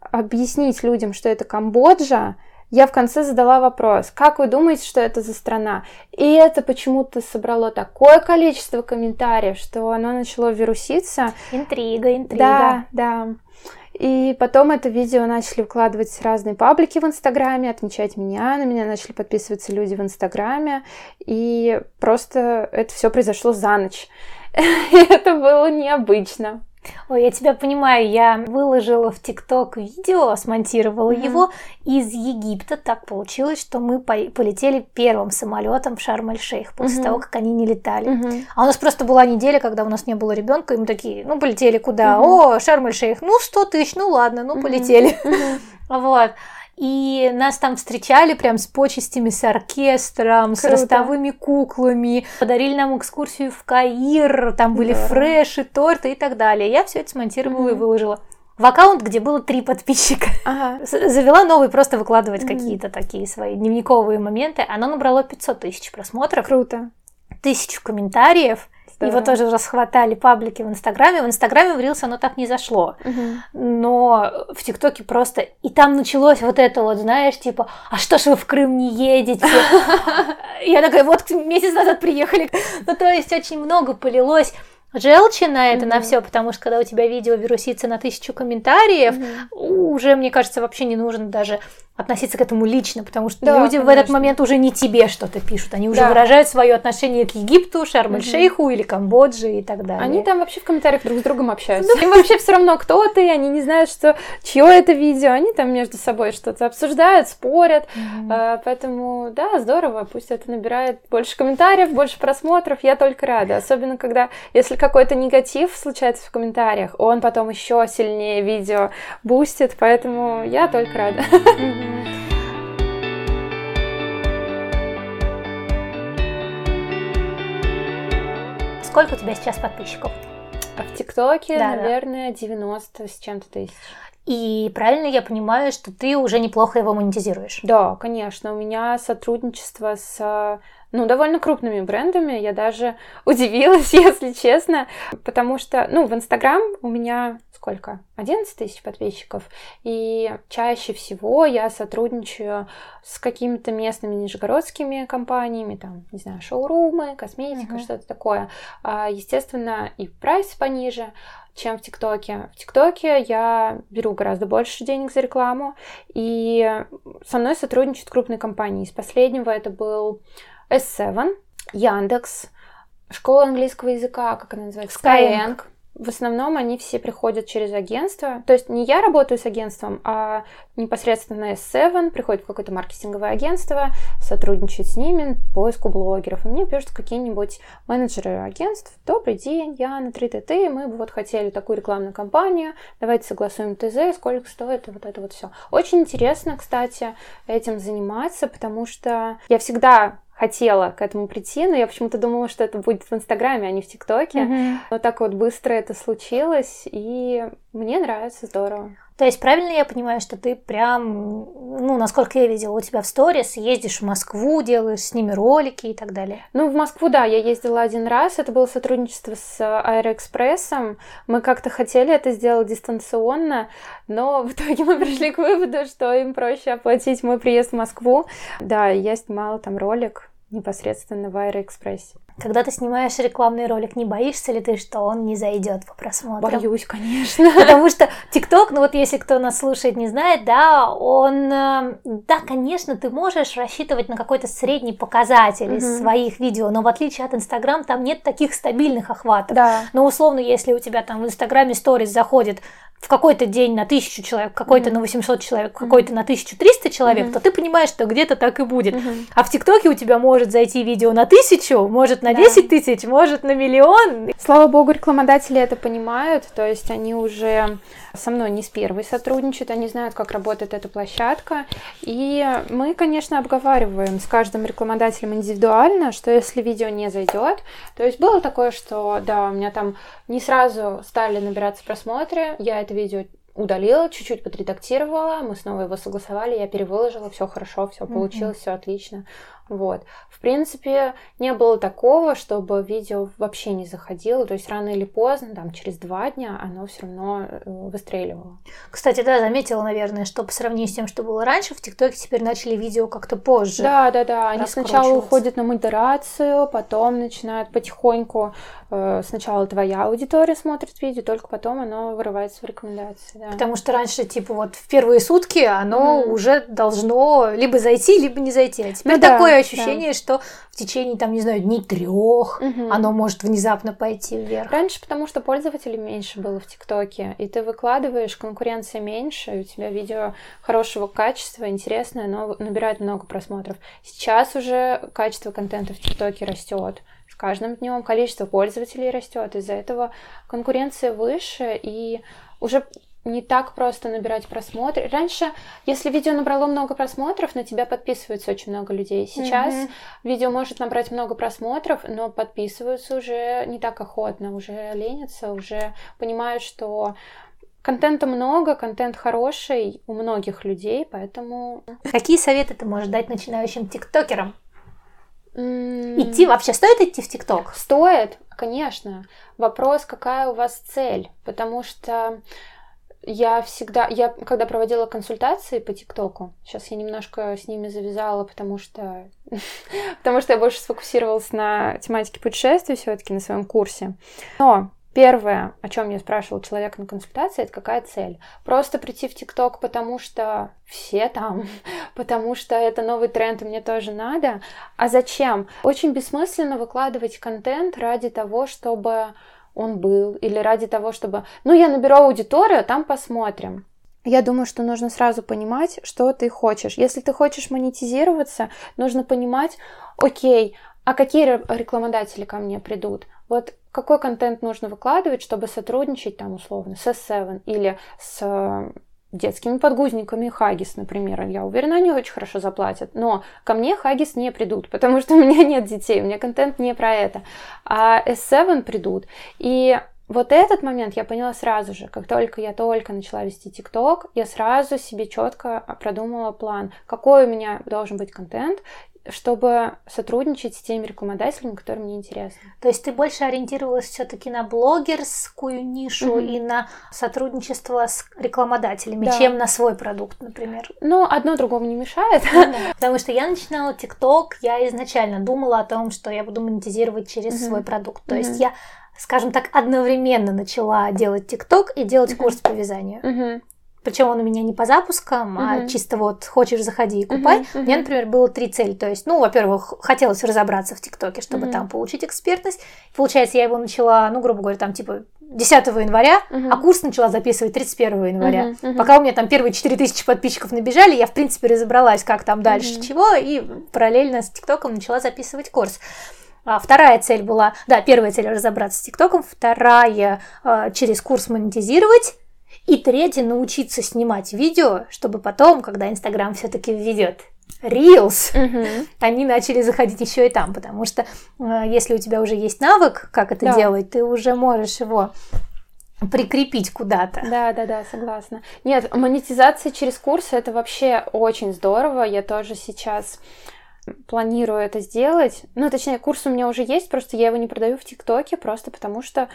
объяснить людям, что это Камбоджа, я в конце задала вопрос, как вы думаете, что это за страна? И это почему-то собрало такое количество комментариев, что оно начало вируситься. Интрига, интрига. Да, да. И потом это видео начали выкладывать разные паблики в Инстаграме, отмечать меня, на меня начали подписываться люди в Инстаграме, и просто это все произошло за ночь. Это было необычно. Ой, я тебя понимаю, я выложила в ТикТок видео, смонтировала mm-hmm. его из Египта. Так получилось, что мы по- полетели первым самолетом в Шарм-эль-Шейх после mm-hmm. того, как они не летали. Mm-hmm. А у нас просто была неделя, когда у нас не было ребенка, и мы такие, ну, полетели куда? Mm-hmm. О, Шарм-эль-Шейх, ну, 100 тысяч, ну, ладно, ну, mm-hmm. полетели. Mm-hmm. Вот. И нас там встречали прям с почестями, с оркестром, Круто. с ростовыми куклами. Подарили нам экскурсию в Каир, там были да. фреши, торты и так далее. Я все это смонтировала mm-hmm. и выложила в аккаунт, где было три подписчика. Ага. Завела новый просто выкладывать mm-hmm. какие-то такие свои дневниковые моменты. Оно набрало 500 тысяч просмотров. Круто. Тысячу комментариев. Здорово. Его тоже расхватали паблики в Инстаграме. В Инстаграме в Рилс оно так не зашло. Угу. Но в ТикТоке просто... И там началось вот это вот, знаешь, типа, а что ж вы в Крым не едете? Я такая, вот месяц назад приехали. Ну, то есть очень много полилось желчи на это, mm-hmm. на все, потому что когда у тебя видео вирусится на тысячу комментариев, mm-hmm. уже, мне кажется, вообще не нужно даже относиться к этому лично, потому что да, люди конечно. в этот момент уже не тебе что-то пишут, они уже да. выражают свое отношение к Египту, Шарм-эль-Шейху угу. или Камбодже и так далее. Они там вообще в комментариях друг с другом общаются. Им вообще все равно, кто ты, они не знают, что чье это видео, они там между собой что-то обсуждают, спорят, поэтому да, здорово, пусть это набирает больше комментариев, больше просмотров, я только рада, особенно когда, если какой-то негатив случается в комментариях, он потом еще сильнее видео бустит, поэтому я только рада. Сколько у тебя сейчас подписчиков? А в ТикТоке, да, наверное, да. 90 с чем-то тысяч. И правильно я понимаю, что ты уже неплохо его монетизируешь? Да, конечно. У меня сотрудничество с ну, довольно крупными брендами. Я даже удивилась, если честно, потому что, ну, в Инстаграм у меня сколько? 11 тысяч подписчиков. И чаще всего я сотрудничаю с какими-то местными нижегородскими компаниями, там, не знаю, шоурумы, косметика, uh-huh. что-то такое. А, естественно, и прайс пониже, чем в ТикТоке. В ТикТоке я беру гораздо больше денег за рекламу, и со мной сотрудничают крупные компании. Из последнего это был S7, Яндекс, школа английского языка, как она называется? Skyeng. В основном они все приходят через агентство. То есть не я работаю с агентством, а непосредственно S7 приходит в какое-то маркетинговое агентство, сотрудничает с ними по поиску блогеров. И мне пишут какие-нибудь менеджеры агентств. Добрый день, я на 3TT, мы бы вот хотели такую рекламную кампанию, давайте согласуем ТЗ, сколько стоит, и вот это вот все. Очень интересно, кстати, этим заниматься, потому что я всегда хотела к этому прийти, но я почему-то думала, что это будет в Инстаграме, а не в ТикТоке. Mm-hmm. Но так вот быстро это случилось, и мне нравится, здорово. То есть правильно я понимаю, что ты прям, ну, насколько я видела у тебя в сторис, ездишь в Москву, делаешь с ними ролики и так далее? Ну, в Москву, да, я ездила один раз, это было сотрудничество с Аэроэкспрессом. Мы как-то хотели это сделать дистанционно, но в итоге мы пришли к выводу, что им проще оплатить мой приезд в Москву. Да, я снимала там ролик непосредственно в Аэроэкспрессе. Когда ты снимаешь рекламный ролик, не боишься ли ты, что он не зайдет по просмотрам? Боюсь, конечно. Потому что ТикТок, ну вот если кто нас слушает, не знает, да, он, э, да, конечно, ты можешь рассчитывать на какой-то средний показатель из своих видео, но в отличие от Инстаграм, там нет таких стабильных охватов. Да. Но условно, если у тебя там в Инстаграме сторис заходит в какой-то день на тысячу человек, какой-то mm-hmm. на 800 человек, какой-то на 1300 человек, mm-hmm. то ты понимаешь, что где-то так и будет. Mm-hmm. А в ТикТоке у тебя может зайти видео на тысячу, может на да. 10 тысяч, может на миллион. Слава богу, рекламодатели это понимают, то есть они уже со мной не с первой сотрудничают, они знают, как работает эта площадка. И мы, конечно, обговариваем с каждым рекламодателем индивидуально, что если видео не зайдет, то есть было такое, что да, у меня там не сразу стали набираться просмотры, я это видео удалила, чуть-чуть подредактировала, мы снова его согласовали, я перевыложила, все хорошо, все получилось, mm-hmm. все отлично. Вот. В принципе, не было такого, чтобы видео вообще не заходило. То есть рано или поздно, там, через два дня оно все равно э, выстреливало. Кстати, да, заметила, наверное, что по сравнению с тем, что было раньше, в ТикТоке теперь начали видео как-то позже. Да, да, да. Они сначала уходят на модерацию, потом начинают потихоньку. Э, сначала твоя аудитория смотрит видео, только потом оно вырывается в рекомендации. Да. Потому что раньше, типа, вот в первые сутки оно mm. уже должно либо зайти, либо не зайти. А теперь ну, такое такое ощущение, да. что в течение, там, не знаю, дней трех угу. оно может внезапно пойти вверх. Раньше, потому что пользователей меньше было в ТикТоке, и ты выкладываешь, конкуренция меньше, и у тебя видео хорошего качества, интересное, но набирает много просмотров. Сейчас уже качество контента в ТикТоке растет. С каждым днем количество пользователей растет, из-за этого конкуренция выше, и уже не так просто набирать просмотры. Раньше, если видео набрало много просмотров, на тебя подписывается очень много людей. Сейчас mm-hmm. видео может набрать много просмотров, но подписываются уже не так охотно, уже ленятся, уже понимают, что контента много, контент хороший у многих людей, поэтому... Какие советы ты можешь дать начинающим тиктокерам? Mm. Идти вообще стоит идти в ТикТок? Стоит, конечно. Вопрос, какая у вас цель, потому что я всегда, я когда проводила консультации по ТикТоку, сейчас я немножко с ними завязала, потому что, потому что я больше сфокусировалась на тематике путешествий все-таки на своем курсе. Но Первое, о чем я спрашивала человека на консультации, это какая цель? Просто прийти в ТикТок, потому что все там, потому что это новый тренд, и мне тоже надо. А зачем? Очень бессмысленно выкладывать контент ради того, чтобы он был, или ради того, чтобы, ну, я наберу аудиторию, там посмотрим. Я думаю, что нужно сразу понимать, что ты хочешь. Если ты хочешь монетизироваться, нужно понимать, окей, а какие рекламодатели ко мне придут? Вот какой контент нужно выкладывать, чтобы сотрудничать там условно с S7 или с детскими подгузниками Хагис, например. Я уверена, они очень хорошо заплатят. Но ко мне Хагис не придут, потому что у меня нет детей, у меня контент не про это. А S7 придут. И вот этот момент я поняла сразу же, как только я только начала вести ТикТок, я сразу себе четко продумала план, какой у меня должен быть контент, чтобы сотрудничать с теми рекламодателями, которые мне интересны. То есть ты больше ориентировалась все-таки на блогерскую нишу mm-hmm. и на сотрудничество с рекламодателями, да. чем на свой продукт, например? Ну, одно другому не мешает. Да. Потому что я начинала ТикТок, я изначально думала о том, что я буду монетизировать через mm-hmm. свой продукт. То mm-hmm. есть я скажем так, одновременно начала делать ТикТок и делать mm-hmm. курс по вязанию. Mm-hmm. Причем он у меня не по запускам, uh-huh. а чисто вот хочешь заходи и купай. Uh-huh, uh-huh. У меня, например, было три цели. То есть, ну, во-первых, хотелось разобраться в ТикТоке, чтобы uh-huh. там получить экспертность. Получается, я его начала, ну, грубо говоря, там типа 10 января, uh-huh. а курс начала записывать 31 января. Uh-huh, uh-huh. Пока у меня там первые 4000 подписчиков набежали, я, в принципе, разобралась, как там дальше uh-huh. чего, и параллельно с ТикТоком начала записывать курс. А вторая цель была, да, первая цель разобраться с ТикТоком, вторая э, через курс монетизировать, и третье, научиться снимать видео, чтобы потом, когда Инстаграм все-таки введет Reels, угу. они начали заходить еще и там, потому что э, если у тебя уже есть навык, как это да. делать, ты уже можешь его прикрепить куда-то. Да, да, да, согласна. Нет, монетизация через курсы это вообще очень здорово. Я тоже сейчас планирую это сделать. Ну, точнее, курс у меня уже есть, просто я его не продаю в ТикТоке, просто потому что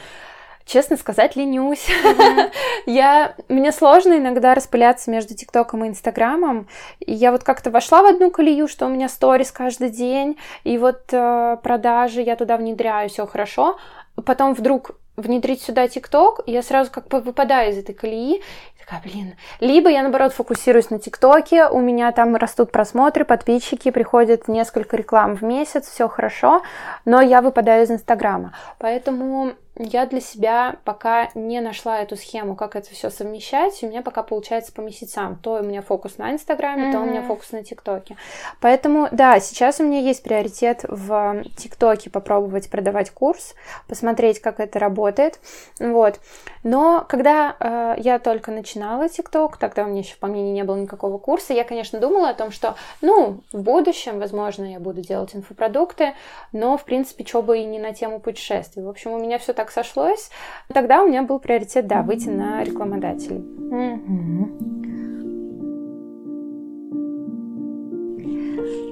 честно сказать, ленюсь. Mm-hmm. я, мне сложно иногда распыляться между ТикТоком и Инстаграмом. И я вот как-то вошла в одну колею, что у меня сторис каждый день, и вот э, продажи, я туда внедряю, все хорошо. Потом вдруг внедрить сюда ТикТок, и я сразу как бы выпадаю из этой колеи, и такая, блин. Либо я, наоборот, фокусируюсь на ТикТоке, у меня там растут просмотры, подписчики, приходит несколько реклам в месяц, все хорошо, но я выпадаю из Инстаграма. Поэтому я для себя пока не нашла эту схему, как это все совмещать. У меня пока получается по месяцам. То у меня фокус на Инстаграме, mm-hmm. то у меня фокус на ТикТоке. Поэтому, да, сейчас у меня есть приоритет в ТикТоке попробовать продавать курс, посмотреть, как это работает. Вот. Но когда э, я только начинала ТикТок, тогда у меня еще, по мнению, не было никакого курса, я, конечно, думала о том, что, ну, в будущем, возможно, я буду делать инфопродукты, но, в принципе, что бы и не на тему путешествий. В общем, у меня все так сошслось. Тогда у меня был приоритет, да, выйти на рекламодателей. Mm-hmm.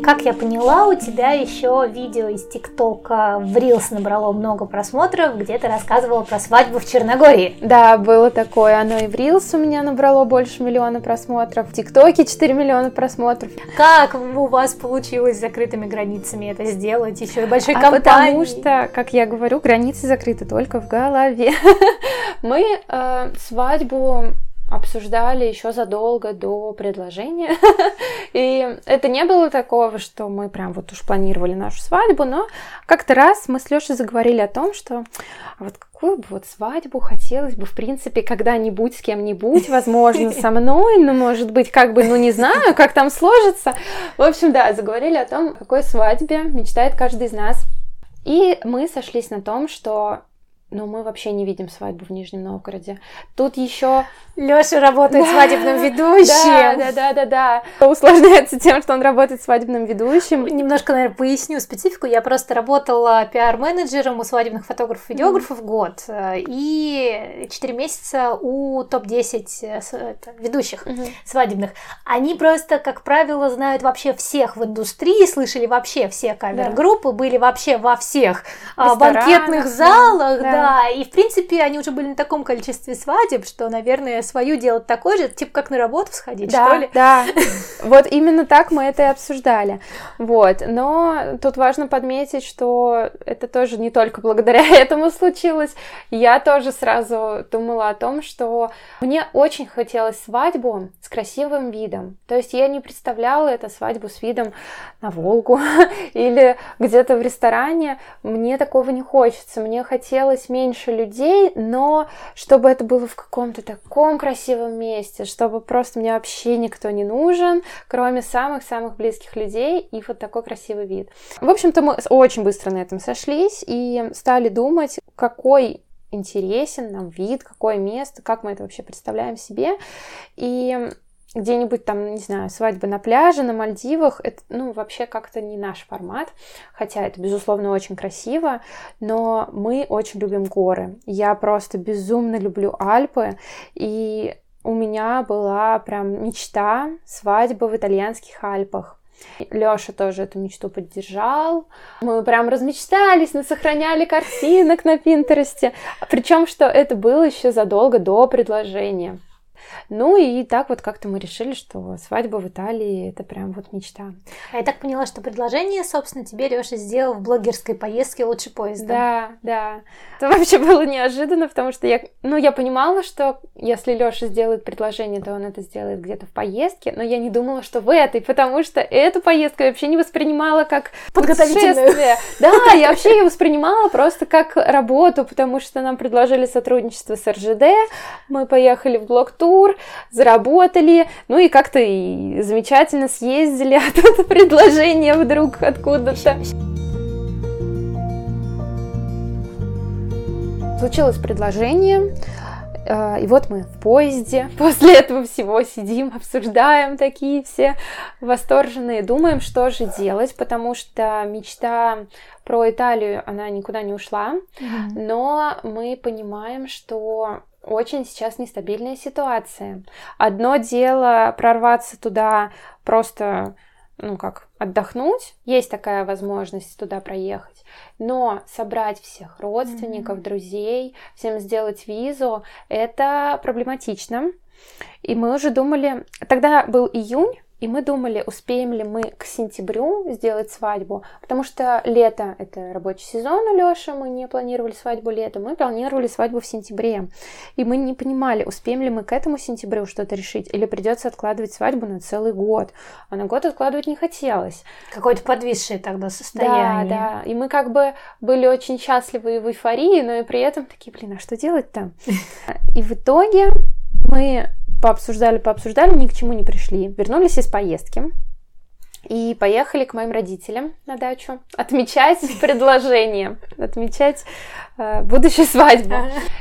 Как я поняла, у тебя еще видео из ТикТока в Reels набрало много просмотров, где ты рассказывала про свадьбу в Черногории. Да, было такое. Оно и в Reels у меня набрало больше миллиона просмотров. В ТикТоке 4 миллиона просмотров. Как у вас получилось с закрытыми границами это сделать? Еще и большой а компанией. Потому что, как я говорю, границы закрыты только в голове. Мы э, свадьбу обсуждали еще задолго до предложения. И это не было такого, что мы прям вот уж планировали нашу свадьбу, но как-то раз мы с Лешей заговорили о том, что «А вот какую бы вот свадьбу хотелось бы, в принципе, когда-нибудь с кем-нибудь, возможно, со мной, ну, может быть, как бы, ну, не знаю, как там сложится. В общем, да, заговорили о том, какой свадьбе мечтает каждый из нас. И мы сошлись на том, что но мы вообще не видим свадьбу в Нижнем Новгороде. Тут еще Леша работает да, свадебным ведущим. Да, да, да, да, да. Усложняется тем, что он работает свадебным ведущим. Немножко, наверное, поясню специфику. Я просто работала пиар-менеджером у свадебных фотографов и видеографов mm. год э, и 4 месяца у топ-10 э, ведущих mm-hmm. свадебных. Они просто, как правило, знают вообще всех в индустрии, слышали вообще все кавер-группы, да. были вообще во всех а, банкетных залах, да, да, и в принципе они уже были на таком количестве свадеб, что, наверное, свою делать такой же, типа как на работу сходить, да, что ли? Да, вот именно так мы это и обсуждали. Вот, но тут важно подметить, что это тоже не только благодаря этому случилось. Я тоже сразу думала о том, что мне очень хотелось свадьбу с красивым видом. То есть я не представляла это свадьбу с видом на Волгу или где-то в ресторане. Мне такого не хочется. Мне хотелось меньше людей, но чтобы это было в каком-то таком красивом месте, чтобы просто мне вообще никто не нужен, кроме самых-самых близких людей и вот такой красивый вид. В общем-то, мы очень быстро на этом сошлись и стали думать, какой интересен нам вид, какое место, как мы это вообще представляем себе. И где-нибудь там, не знаю, свадьба на пляже, на Мальдивах, это, ну, вообще как-то не наш формат, хотя это, безусловно, очень красиво, но мы очень любим горы. Я просто безумно люблю Альпы, и у меня была прям мечта свадьба в итальянских Альпах. Лёша тоже эту мечту поддержал. Мы прям размечтались, сохраняли картинок на Пинтересте. Причем, что это было еще задолго до предложения. Ну и так вот как-то мы решили, что свадьба в Италии это прям вот мечта. А я так поняла, что предложение, собственно, тебе Леша сделал в блогерской поездке лучше поезда. Да, да. Это вообще было неожиданно, потому что я, ну, я понимала, что если Леша сделает предложение, то он это сделает где-то в поездке, но я не думала, что в этой, потому что эту поездку я вообще не воспринимала как подготовительное. Да, я вообще ее воспринимала просто как работу, потому что нам предложили сотрудничество с РЖД, мы поехали в блок-тур, тур, заработали, ну и как-то и замечательно съездили, а тут предложение вдруг откуда-то. Случилось предложение, э, и вот мы в поезде, после этого всего сидим, обсуждаем такие все восторженные, думаем, что же делать, потому что мечта про Италию, она никуда не ушла, mm-hmm. но мы понимаем, что очень сейчас нестабильная ситуация. Одно дело прорваться туда просто, ну как, отдохнуть, есть такая возможность туда проехать, но собрать всех родственников, mm-hmm. друзей, всем сделать визу, это проблематично. И мы уже думали, тогда был июнь, и мы думали, успеем ли мы к сентябрю сделать свадьбу, потому что лето — это рабочий сезон у Лёши, мы не планировали свадьбу летом, мы планировали свадьбу в сентябре. И мы не понимали, успеем ли мы к этому сентябрю что-то решить, или придется откладывать свадьбу на целый год. А на год откладывать не хотелось. Какое-то подвисшее тогда состояние. Да, да. И мы как бы были очень счастливы и в эйфории, но и при этом такие, блин, а что делать-то? И в итоге мы пообсуждали, пообсуждали, ни к чему не пришли. Вернулись из поездки и поехали к моим родителям на дачу отмечать предложение, отмечать э, будущую свадьбу.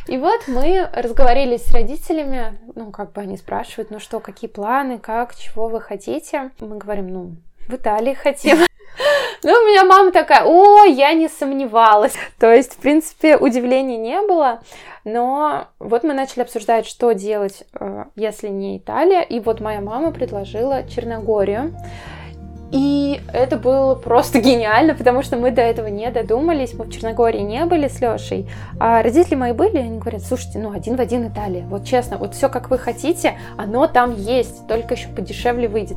И вот мы разговорились с родителями, ну, как бы они спрашивают, ну что, какие планы, как, чего вы хотите. Мы говорим, ну, в Италии хотим. Ну, у меня мама такая, о, я не сомневалась. То есть, в принципе, удивления не было. Но вот мы начали обсуждать, что делать, э, если не Италия. И вот моя мама предложила Черногорию. И это было просто гениально, потому что мы до этого не додумались, мы в Черногории не были с Лешей, а родители мои были, они говорят, слушайте, ну один в один Италия, вот честно, вот все как вы хотите, оно там есть, только еще подешевле выйдет.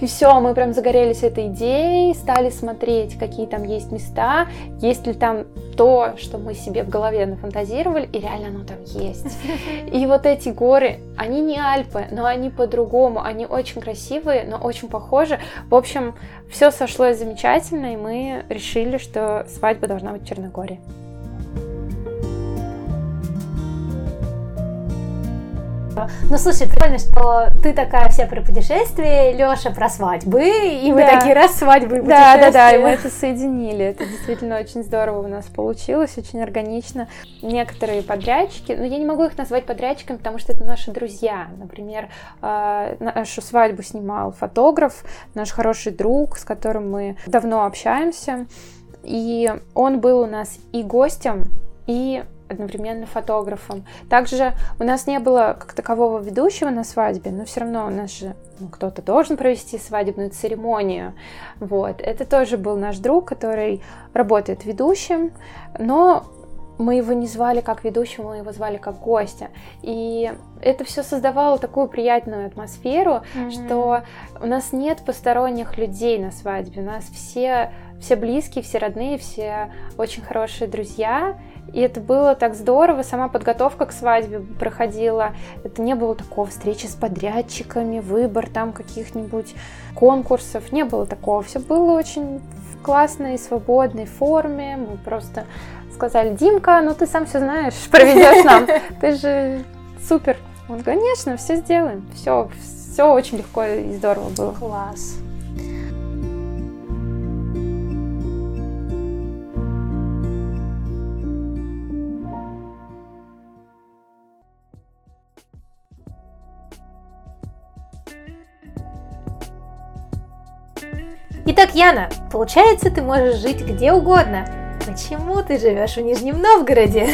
И все, мы прям загорелись этой идеей, стали смотреть, какие там есть места, есть ли там то, что мы себе в голове нафантазировали, и реально оно там есть. И вот эти горы, они не Альпы, но они по-другому, они очень красивые, но очень похожи. В общем, все сошлось замечательно, и мы решили, что свадьба должна быть в Черногории. Ну, слушай, прикольно, что ты такая вся про путешествия, Лёша про свадьбы, и мы да. такие раз свадьбы и Да, да, да, и мы это соединили. Это действительно очень здорово у нас получилось, очень органично. Некоторые подрядчики, но ну, я не могу их назвать подрядчиками, потому что это наши друзья. Например, а, нашу свадьбу снимал фотограф, наш хороший друг, с которым мы давно общаемся. И он был у нас и гостем, и одновременно фотографом. Также у нас не было как такового ведущего на свадьбе, но все равно у нас же ну, кто-то должен провести свадебную церемонию. Вот. Это тоже был наш друг, который работает ведущим, но мы его не звали как ведущего, мы его звали как гостя. И это все создавало такую приятную атмосферу, mm-hmm. что у нас нет посторонних людей на свадьбе. У нас все, все близкие, все родные, все очень хорошие друзья. И это было так здорово, сама подготовка к свадьбе проходила. Это не было такого встречи с подрядчиками, выбор там каких-нибудь конкурсов. Не было такого. Все было очень в классной, свободной форме. Мы просто сказали, Димка, ну ты сам все знаешь, проведешь нам. Ты же супер. Он, конечно, все сделаем. Все, все очень легко и здорово было. Класс. Итак, Яна, получается, ты можешь жить где угодно. Почему ты живешь в Нижнем Новгороде?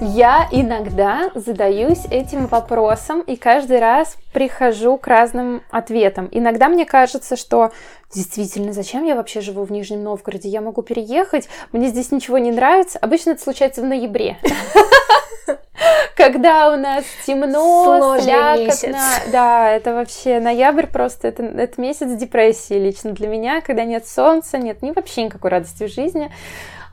Я иногда задаюсь этим вопросом и каждый раз прихожу к разным ответам. Иногда мне кажется, что действительно, зачем я вообще живу в Нижнем Новгороде? Я могу переехать, мне здесь ничего не нравится. Обычно это случается в ноябре. Когда у нас темно, слякотно. Да, это вообще ноябрь просто, это, это месяц депрессии лично для меня, когда нет солнца, нет ни вообще никакой радости в жизни.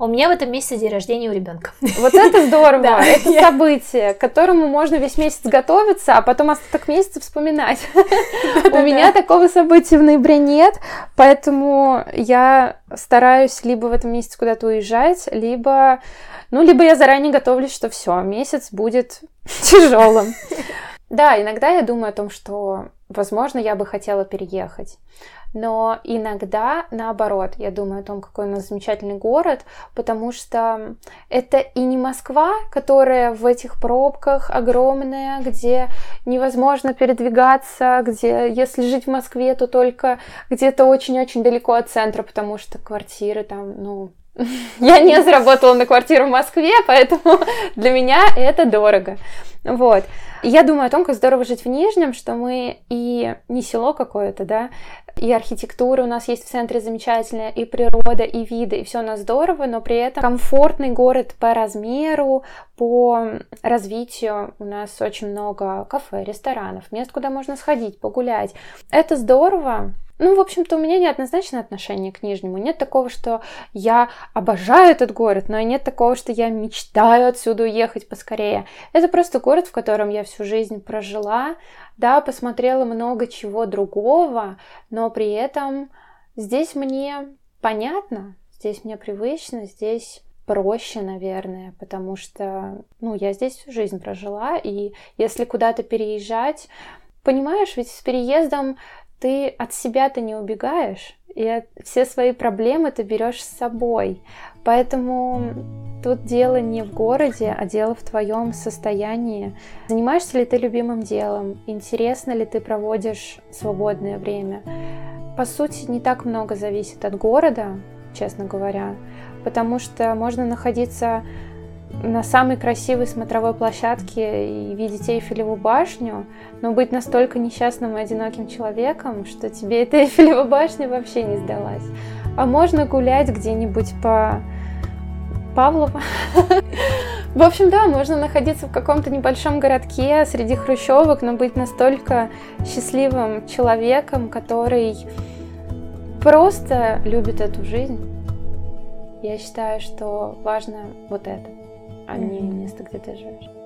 У меня в этом месяце день рождения у ребенка. Вот это здорово. Да, это я... событие, к которому можно весь месяц готовиться, а потом остаток месяца вспоминать. У меня такого события в ноябре нет, поэтому я стараюсь либо в этом месяце куда-то уезжать, либо ну, либо я заранее готовлюсь, что все, месяц будет тяжелым. Да, иногда я думаю о том, что, возможно, я бы хотела переехать. Но иногда наоборот, я думаю о том, какой у нас замечательный город, потому что это и не Москва, которая в этих пробках огромная, где невозможно передвигаться, где если жить в Москве, то только где-то очень-очень далеко от центра, потому что квартиры там, ну, я не заработала на квартиру в Москве, поэтому для меня это дорого. Вот. я думаю о том, как здорово жить в Нижнем, что мы и не село какое-то, да, и архитектура у нас есть в центре замечательная, и природа, и виды, и все у нас здорово, но при этом комфортный город по размеру, по развитию. У нас очень много кафе, ресторанов, мест, куда можно сходить, погулять. Это здорово, ну, в общем-то, у меня неоднозначное отношение к Нижнему. Нет такого, что я обожаю этот город, но и нет такого, что я мечтаю отсюда уехать поскорее. Это просто город, в котором я всю жизнь прожила, да, посмотрела много чего другого, но при этом здесь мне понятно, здесь мне привычно, здесь проще, наверное, потому что, ну, я здесь всю жизнь прожила, и если куда-то переезжать, понимаешь, ведь с переездом ты от себя-то не убегаешь, и все свои проблемы ты берешь с собой. Поэтому тут дело не в городе, а дело в твоем состоянии. Занимаешься ли ты любимым делом? Интересно ли ты проводишь свободное время? По сути, не так много зависит от города, честно говоря, потому что можно находиться на самой красивой смотровой площадке и видеть Эйфелеву башню, но быть настолько несчастным и одиноким человеком, что тебе эта Эйфелева башня вообще не сдалась. А можно гулять где-нибудь по Павлова. В общем, да, можно находиться в каком-то небольшом городке среди хрущевок, но быть настолько счастливым человеком, который просто любит эту жизнь. Я считаю, что важно вот это, а не место, где ты живешь.